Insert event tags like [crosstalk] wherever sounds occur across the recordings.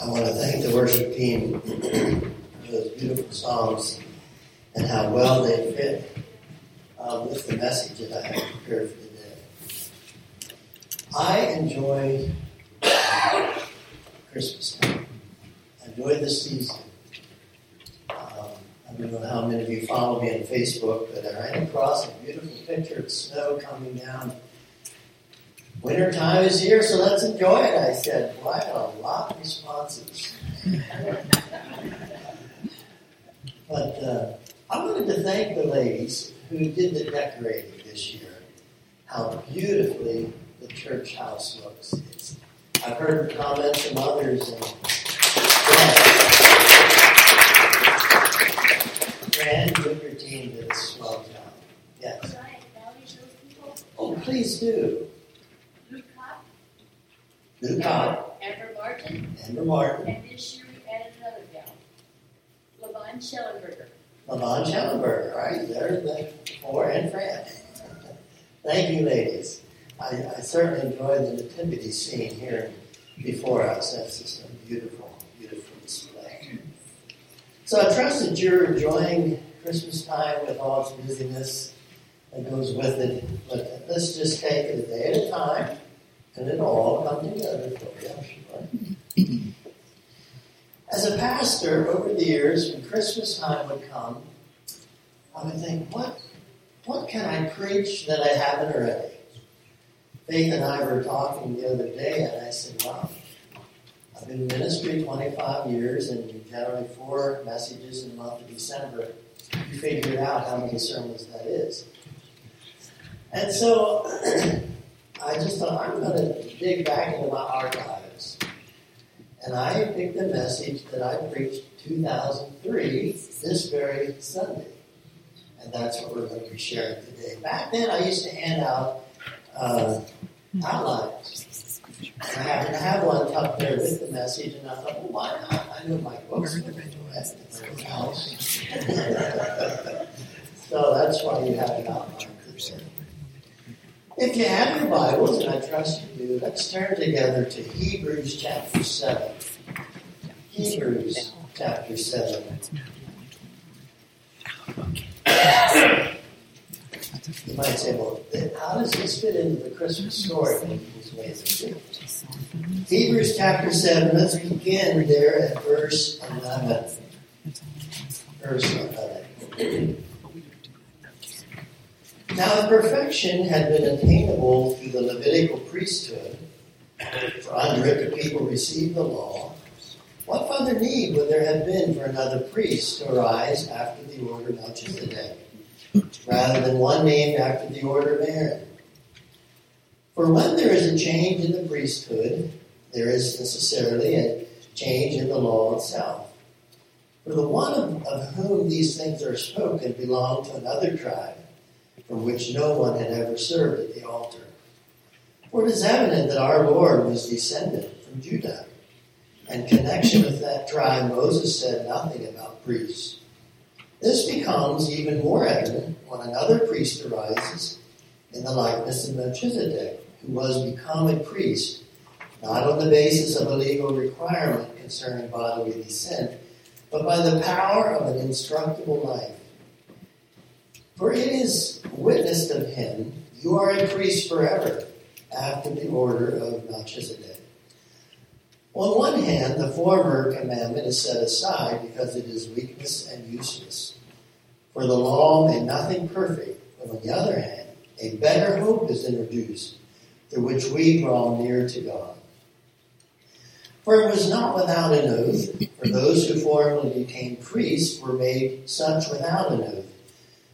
I want to thank the worship team for those beautiful songs and how well they fit uh, with the message that I have prepared for today. I enjoy Christmas time. I enjoy the season. Um, I don't know how many of you follow me on Facebook, but I ran across a beautiful picture of snow coming down Winter time is here, so let's enjoy it. I said, i "Why a lot of responses. but uh, I wanted to thank the ladies who did the decorating this year. How beautifully the church house looks. It's, I've heard comments from others, and and your team did a swell job. Yes. Oh, please do. Luke Amber Martin. Amber Martin. And this year we added another gal. Lavon Schellenberger. Lavon Schellenberger, right? There's the four and Fran. [laughs] Thank you, ladies. I, I, certainly enjoy the nativity scene here before us. That's just a beautiful, beautiful display. So I trust that you're enjoying Christmas time with all its busyness that goes with it. But let's just take it a day at a time and it'll all come together for you, As a pastor, over the years, when Christmas time would come, I would think, what, what can I preach that I haven't already? Faith and I were talking the other day, and I said, well, I've been in ministry 25 years, and generally four messages in the month of December. You figured out how many sermons that is. And so [clears throat] I just thought, I'm going to dig back into my archives. And I picked a message that I preached 2003, this very Sunday. And that's what we're going to be sharing today. Back then, I used to hand out uh, outlines. I happened to have one tucked there with the message, and I thought, well, why not? I knew my books [laughs] so that's why you have an outline. If you have your Bibles, and I trust you do, let's turn together to Hebrews chapter 7. Hebrews chapter 7. You might say, well, how does this fit into the Christmas story? in these ways Hebrews chapter 7, let's begin there at verse 11. Verse 11. Now, if perfection had been attainable through the Levitical priesthood, for under it the people received the law, what further need would there have been for another priest to arise after the order of Melchizedek, rather than one named after the order of Aaron? For when there is a change in the priesthood, there is necessarily a change in the law itself. For the one of, of whom these things are spoken belonged to another tribe from which no one had ever served at the altar. For it is evident that our Lord was descended from Judah. In connection with that tribe, Moses said nothing about priests. This becomes even more evident when another priest arises in the likeness of Melchizedek, who was become a priest, not on the basis of a legal requirement concerning bodily descent, but by the power of an instructible life. For it is witnessed of him, you are a priest forever, after the order of Melchizedek. On one hand, the former commandment is set aside because it is weakness and useless. For the law made nothing perfect, but on the other hand, a better hope is introduced, through which we draw near to God. For it was not without an oath, for those who formerly became priests were made such without an oath.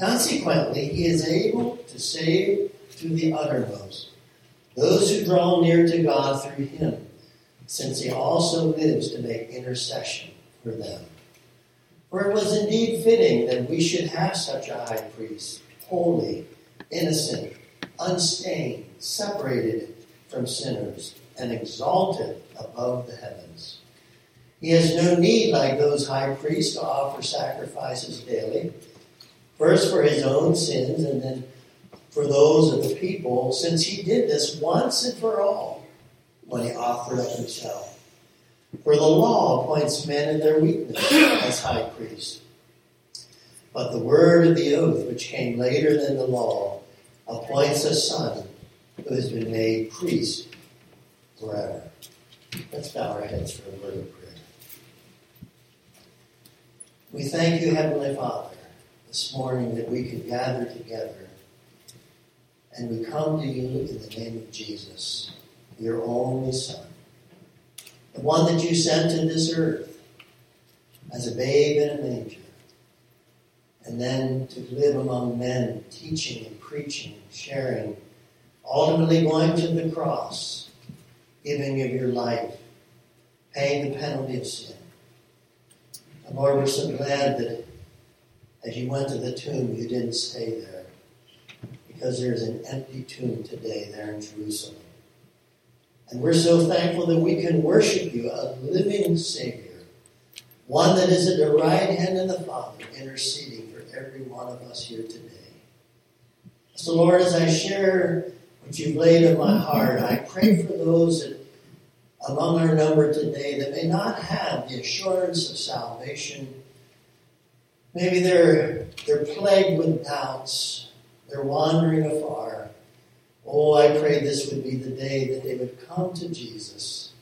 Consequently, he is able to save to the uttermost those who draw near to God through him, since he also lives to make intercession for them. For it was indeed fitting that we should have such a high priest, holy, innocent, unstained, separated from sinners, and exalted above the heavens. He has no need, like those high priests, to offer sacrifices daily, first for his own sins and then for those of the people, since he did this once and for all when he offered up himself. For the law appoints men in their weakness as high priest. But the word of the oath, which came later than the law, appoints a son who has been made priest forever. Let's bow our heads for a word of prayer. We thank you, Heavenly Father, this morning that we can gather together and we come to you in the name of Jesus, your only Son, the one that you sent to this earth as a babe in a manger, and then to live among men, teaching and preaching, and sharing, ultimately going to the cross, giving of your life, paying the penalty of sin. And Lord, we're so glad that as you went to the tomb, you didn't stay there because there's an empty tomb today there in Jerusalem. And we're so thankful that we can worship you, a living Savior, one that is at the right hand of the Father, interceding for every one of us here today. So, Lord, as I share what you've laid on my heart, I pray for those that among our number today that may not have the assurance of salvation. Maybe they're, they're plagued with doubts. They're wandering afar. Oh, I pray this would be the day that they would come to Jesus,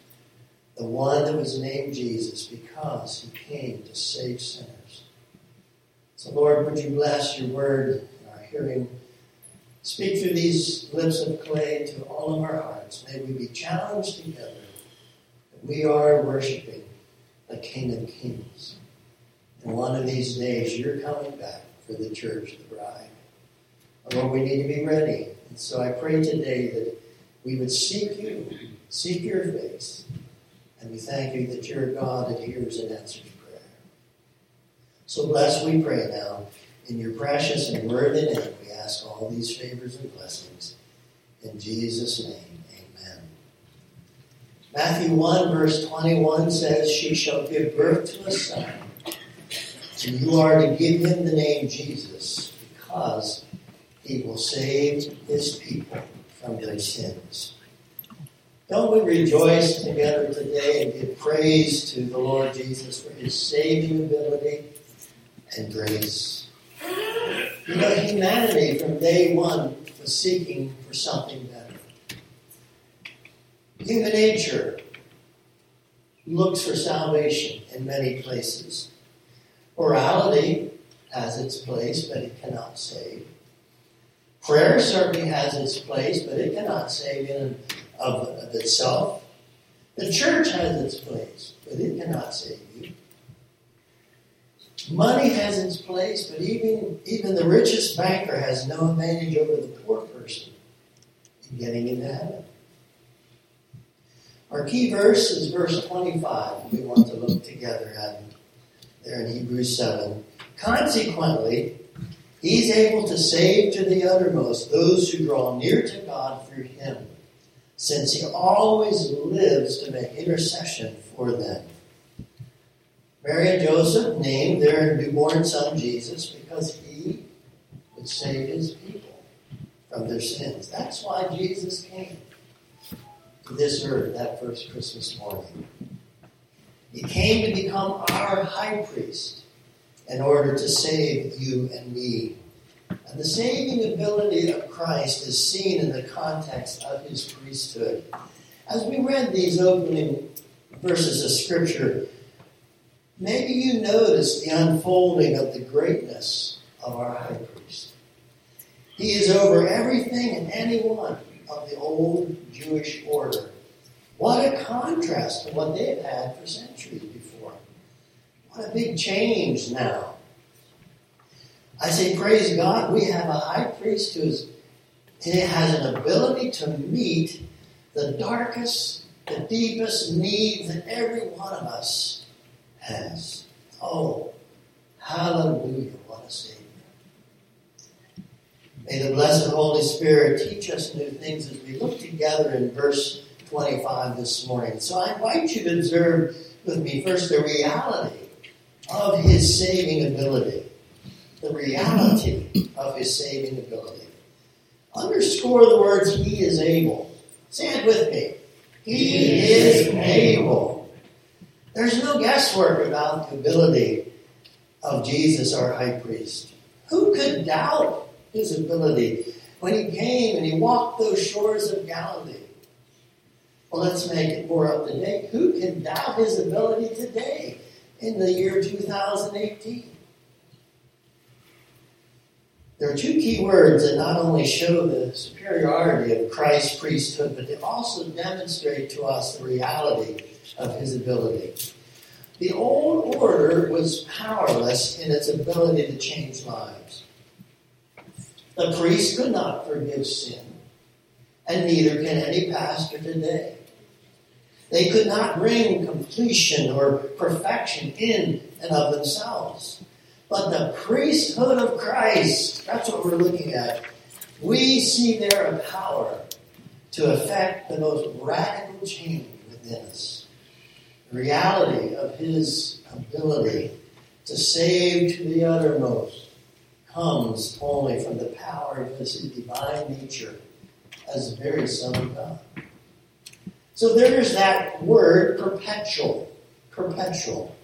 the one that was named Jesus because he came to save sinners. So, Lord, would you bless your word in our hearing? Speak through these lips of clay to all of our hearts. May we be challenged together that we are worshiping the King of Kings. And one of these days, you're coming back for the church, the bride. Oh, Lord, we need to be ready. And so I pray today that we would seek you, seek your face, and we thank you that you're God that hears and answers prayer. So bless, we pray now. In your precious and worthy name, we ask all these favors and blessings. In Jesus' name, amen. Matthew 1, verse 21 says, She shall give birth to a son, and you are to give him the name Jesus, because he will save his people from their sins. Don't we rejoice together today and give praise to the Lord Jesus for his saving ability and grace? You know, humanity from day one was seeking for something better. Human nature looks for salvation in many places. Morality has its place, but it cannot save. Prayer certainly has its place, but it cannot save in of, of itself. The church has its place, but it cannot save you. Money has its place, but even, even the richest banker has no advantage over the poor person in getting into heaven. Our key verse is verse 25. We want to look together at there in Hebrews 7. Consequently, He's able to save to the uttermost those who draw near to God through him, since he always lives to make intercession for them. Mary and Joseph named their newborn son Jesus because he would save his people from their sins. That's why Jesus came to this earth that first Christmas morning. He came to become our high priest in order to save you and me. And the saving ability of Christ is seen in the context of his priesthood. As we read these opening verses of Scripture, maybe you noticed the unfolding of the greatness of our high priest. He is over everything and anyone of the old Jewish order. What a contrast to what they've had for centuries. A big change now. I say, praise God, we have a high priest who has an ability to meet the darkest the deepest needs that every one of us has. Oh, hallelujah, what a Savior. May the blessed Holy Spirit teach us new things as we look together in verse 25 this morning. So I invite you to observe with me first the reality of his saving ability. The reality of his saving ability. Underscore the words, He is able. Say it with me. He is able. There's no guesswork about the ability of Jesus, our high priest. Who could doubt his ability when he came and he walked those shores of Galilee? Well, let's make it more up to date. Who can doubt his ability today in the year 2018? There are two key words that not only show the superiority of Christ's priesthood, but they also demonstrate to us the reality of his ability. The old order was powerless in its ability to change lives. The priest could not forgive sin, and neither can any pastor today. They could not bring completion or perfection in and of themselves. But the priesthood of Christ, that's what we're looking at. We see there a power to effect the most radical change within us. The reality of his ability to save to the uttermost comes only from the power of his divine nature as the very Son of God. So there's that word perpetual. Perpetual.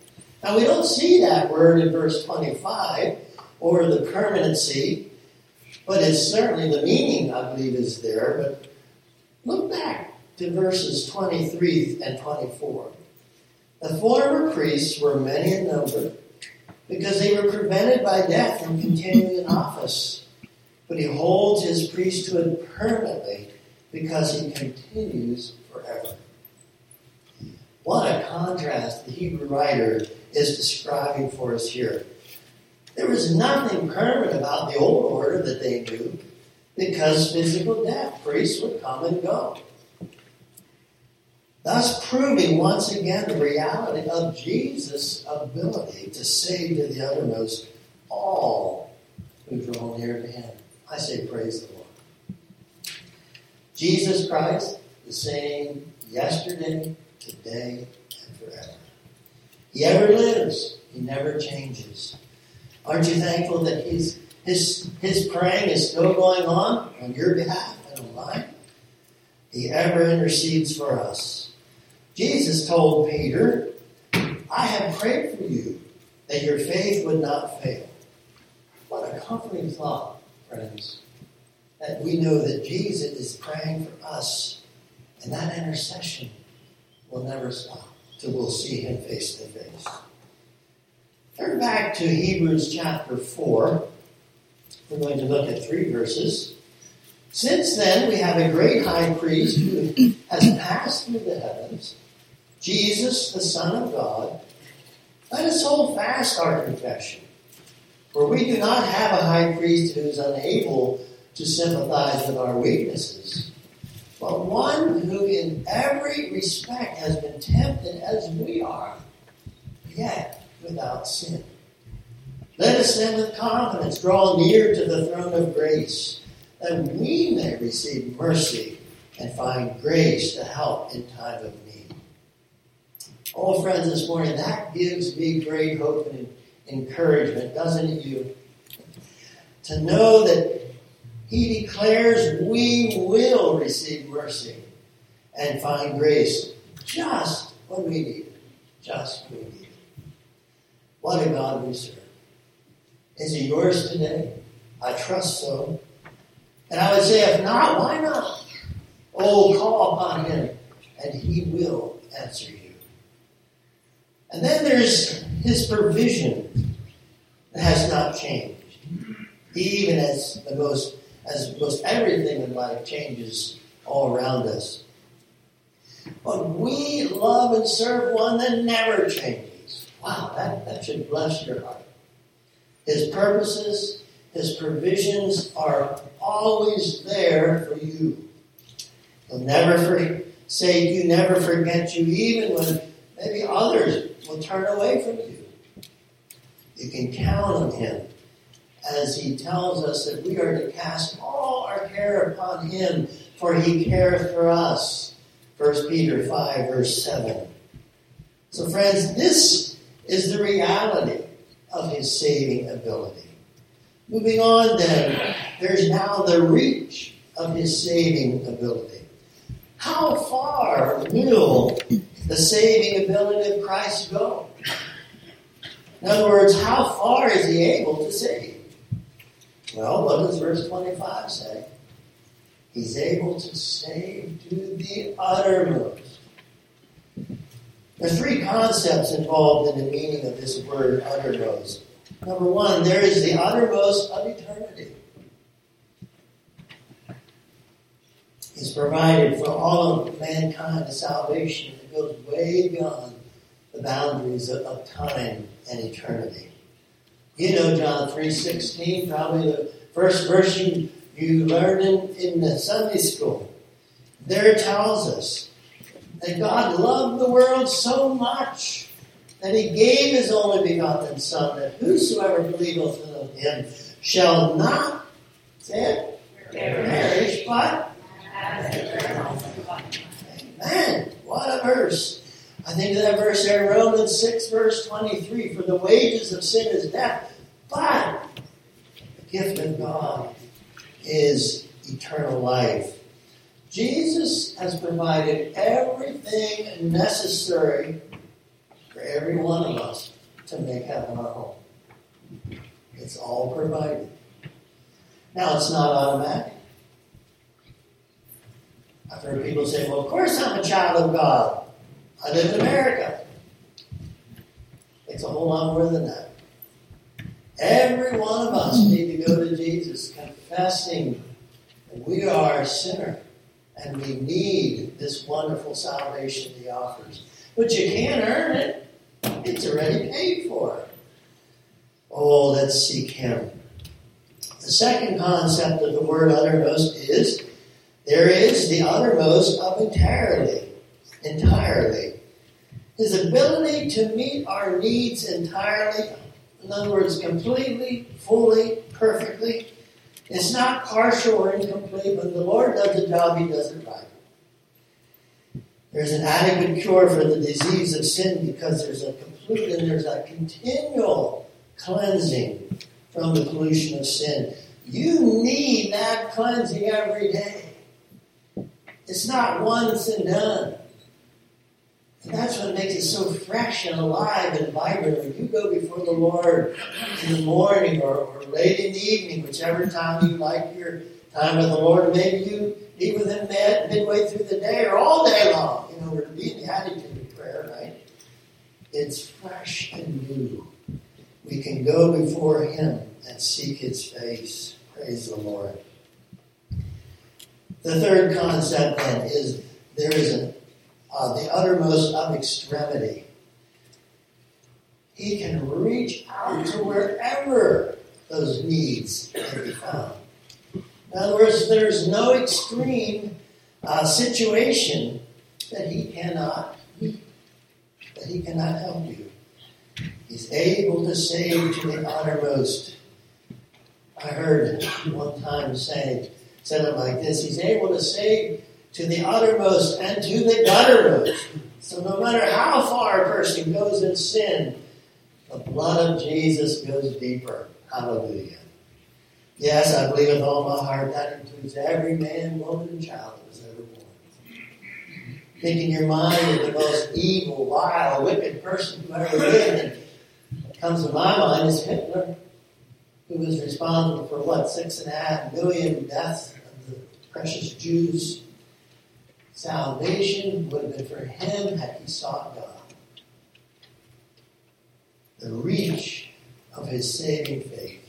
Now, we don't see that word in verse 25 or the permanency, but it's certainly the meaning, I believe, is there. But look back to verses 23 and 24. The former priests were many in number because they were prevented by death from continuing in office. But he holds his priesthood permanently because he continues. What a contrast the Hebrew writer is describing for us here. There was nothing permanent about the old order that they knew because physical death, priests would come and go. Thus, proving once again the reality of Jesus' ability to save to the uttermost all who draw near to him. I say, Praise the Lord. Jesus Christ, the same yesterday, today, and forever. He ever lives. He never changes. Aren't you thankful that his, his, his praying is still going on on your behalf and on mine? He ever intercedes for us. Jesus told Peter, I have prayed for you that your faith would not fail. What a comforting thought, friends, that we know that Jesus is praying for us, and that intercession will never stop till we'll see him face to face. Turn back to Hebrews chapter 4. We're going to look at three verses. Since then, we have a great high priest who has passed through the heavens, Jesus, the Son of God. Let us hold fast our confession. For we do not have a high priest who is unable to sympathize with our weaknesses but one who in every respect has been tempted as we are, yet without sin. Let us then with confidence draw near to the throne of grace, that we may receive mercy and find grace to help in time of need. Oh, friends, this morning, that gives me great hope and encouragement, doesn't it, you? To know that he declares we will receive mercy and find grace just when we need it. Just when we need it. What a God we serve. Is he yours today? I trust so. And I would say, if not, why not? Oh, call upon him, and he will answer you. And then there's his provision that has not changed. Even as the most as most everything in life changes all around us. But we love and serve one that never changes. Wow, that, that should bless your heart. His purposes, his provisions are always there for you. He'll never say you never forget you, even when maybe others will turn away from you. You can count on Him as He tells us that we are to cast all our care upon Him, for He careth for us. 1 Peter 5, verse 7. So, friends, this is the reality of His saving ability. Moving on, then, there's now the reach of His saving ability. How far will the saving ability of Christ go? In other words, how far is he able to save? Well, what does verse 25 say? He's able to save to the uttermost. There's three concepts involved in the meaning of this word uttermost. Number one, there is the uttermost of eternity. He's provided for all of mankind a salvation that goes way beyond the boundaries of, of time and eternity. You know John 3.16, probably the first verse you, you learned in, in the Sunday school. There it tells us that God loved the world so much that he gave his only begotten Son, that whosoever believeth in him shall not, perish, but Amen. What a verse. I think of that verse there, Romans 6, verse 23. For the wages of sin is death, but the gift of God is eternal life. Jesus has provided everything necessary for every one of us to make heaven our home. It's all provided. Now, it's not automatic. I've heard people say, well, of course I'm a child of God. I live in America. It's a whole lot more than that. Every one of us need to go to Jesus confessing that we are a sinner and we need this wonderful salvation he offers. But you can't earn it. It's already paid for. Oh, let's seek him. The second concept of the word uttermost is there is the uttermost of entirely. Entirely. His ability to meet our needs entirely, in other words, completely, fully, perfectly. It's not partial or incomplete. When the Lord does the job, He does it right. There's an adequate cure for the disease of sin because there's a complete and there's a continual cleansing from the pollution of sin. You need that cleansing every day. It's not once and done. That's what makes it so fresh and alive and vibrant when you go before the Lord in the morning or, or late in the evening, whichever time you like your time with the Lord. Maybe you meet with Him mid, midway through the day or all day long. You know, we're in the attitude of prayer, right? It's fresh and new. We can go before Him and seek His face. Praise the Lord. The third concept then is there is an, uh, the uttermost of extremity. He can reach out to wherever those needs can be found. In other words, there's no extreme uh, situation that he cannot that he cannot help you. He's able to save to the uttermost. I heard one time saying, said it like this He's able to save to the uttermost and to the guttermost. So no matter how far a person goes in sin, the blood of Jesus goes deeper. Hallelujah. Yes, I believe with all my heart that includes every man, woman, and child that was ever born. Thinking your mind of the most evil, vile, wicked person who ever lived, and comes to my mind is Hitler who was responsible for what, six and a half million deaths of the precious Jews. Salvation would have been for him had he sought God. The reach of his saving faith.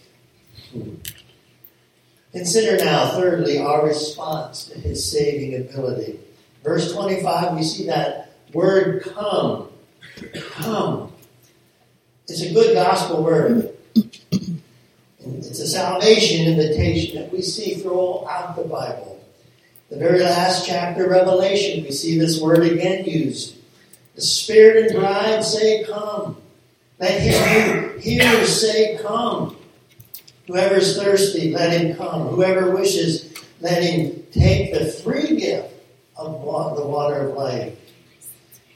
Consider now, thirdly, our response to his saving ability. Verse 25, we see that word come. Come. It's a good gospel word. It's a salvation invitation that we see throughout the Bible. The very last chapter of Revelation, we see this word again used. The Spirit and bride say, Come. Let him who hears say, Come. Whoever is thirsty, let him come. Whoever wishes, let him take the free gift of the water of life.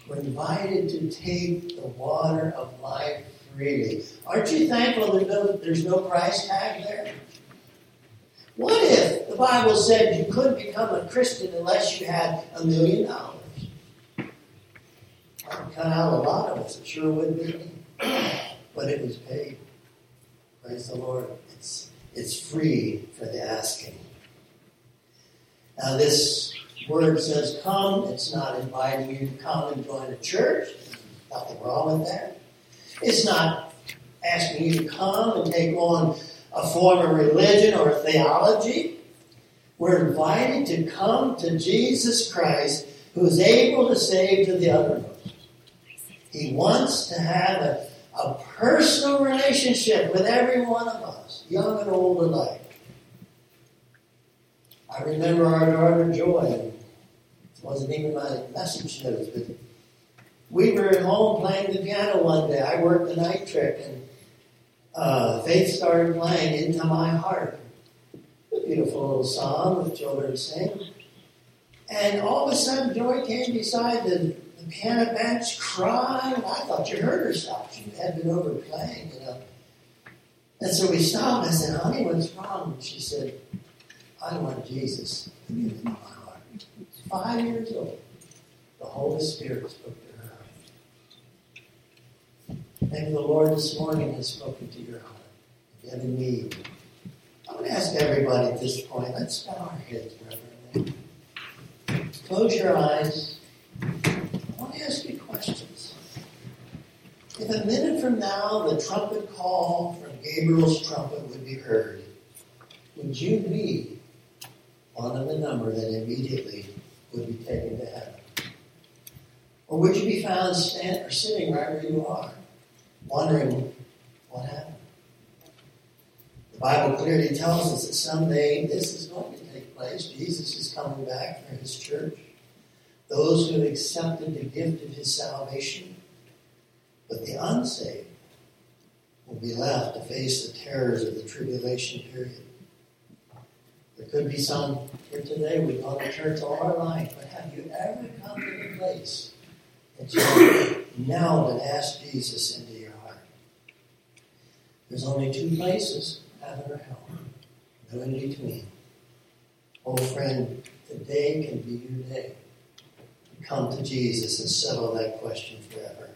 We're invited to take the water of life freely. Aren't you thankful no, there's no price tag there? What if the Bible said you couldn't become a Christian unless you had a million dollars? I'd cut out a lot of us, it sure would be. But it was paid. Praise the Lord. It's, it's free for the asking. Now, this word says come. It's not inviting you to come and join a church. Nothing wrong with that. It's not asking you to come and take on a form of religion or theology. We're invited to come to Jesus Christ, who is able to save to the uttermost. He wants to have a, a personal relationship with every one of us, young and old alike. I remember our daughter Joy, it wasn't even my message notes, but we were at home playing the piano one day. I worked the night trick, and uh, Faith started playing Into My Heart. A beautiful little song with children sing. And all of a sudden, Joy came beside the, the piano bench crying. I thought you heard her stop. She had been overplaying, you know. And so we stopped. I said, honey, what's wrong? And she said, I want Jesus to be in my heart. Five years old. The Holy Spirit spoke. Maybe the Lord this morning has spoken to your heart. If you have a need. I'm going to ask everybody at this point, let's bow our heads reverently. Close your eyes. I want to ask you questions. If a minute from now the trumpet call from Gabriel's trumpet would be heard, would you be one of the number that immediately would be taken to heaven? Or would you be found stand, or sitting right where you are, wondering what happened? The Bible clearly tells us that someday this is going to take place. Jesus is coming back for his church. Those who have accepted the gift of his salvation, but the unsaved will be left to face the terrors of the tribulation period. There could be some here today, we've gone to church all our life, but have you ever come to the place that you knelt and asked Jesus into? There's only two places, heaven or hell. No in between. Oh friend, today can be your day. Come to Jesus and settle that question forever.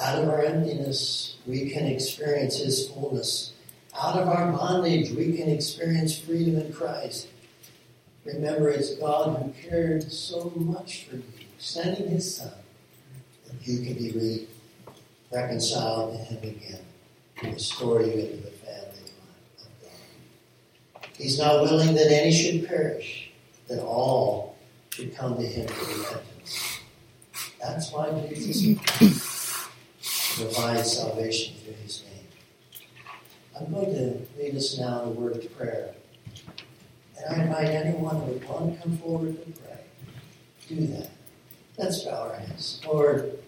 Out of our emptiness, we can experience His fullness out of our bondage, we can experience freedom in Christ. Remember, it's God who cared so much for you, sending His Son, that you can be re- reconciled to Him again, and restore you into the family of God. He's not willing that any should perish, that all should come to Him for repentance. That's why Jesus provides salvation through His name. I'm going to lead us now in a word of prayer. And I invite anyone who would want to come forward to pray. Do that. Let's bow our heads. Lord,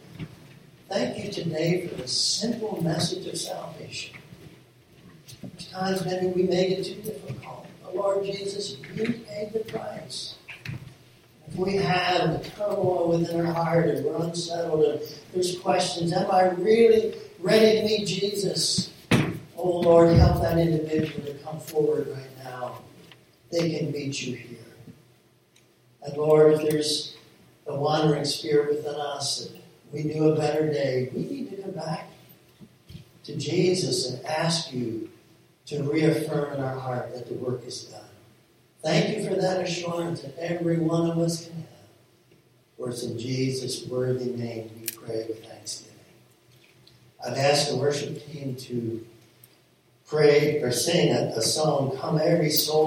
thank you today for the simple message of salvation. There's times maybe we make it too difficult. But Lord Jesus, you paid the price. If we have turmoil within our heart and we're unsettled and there's questions, am I really ready to meet Jesus? Oh Lord, help that individual to come forward right now. They can meet you here. And Lord, if there's a wandering spirit within us that we knew a better day, we need to go back to Jesus and ask you to reaffirm in our heart that the work is done. Thank you for that assurance that every one of us can have. For it's in Jesus' worthy name we pray with thanksgiving. I've asked the worship team to pray or sing a, a song, Come Every Soul.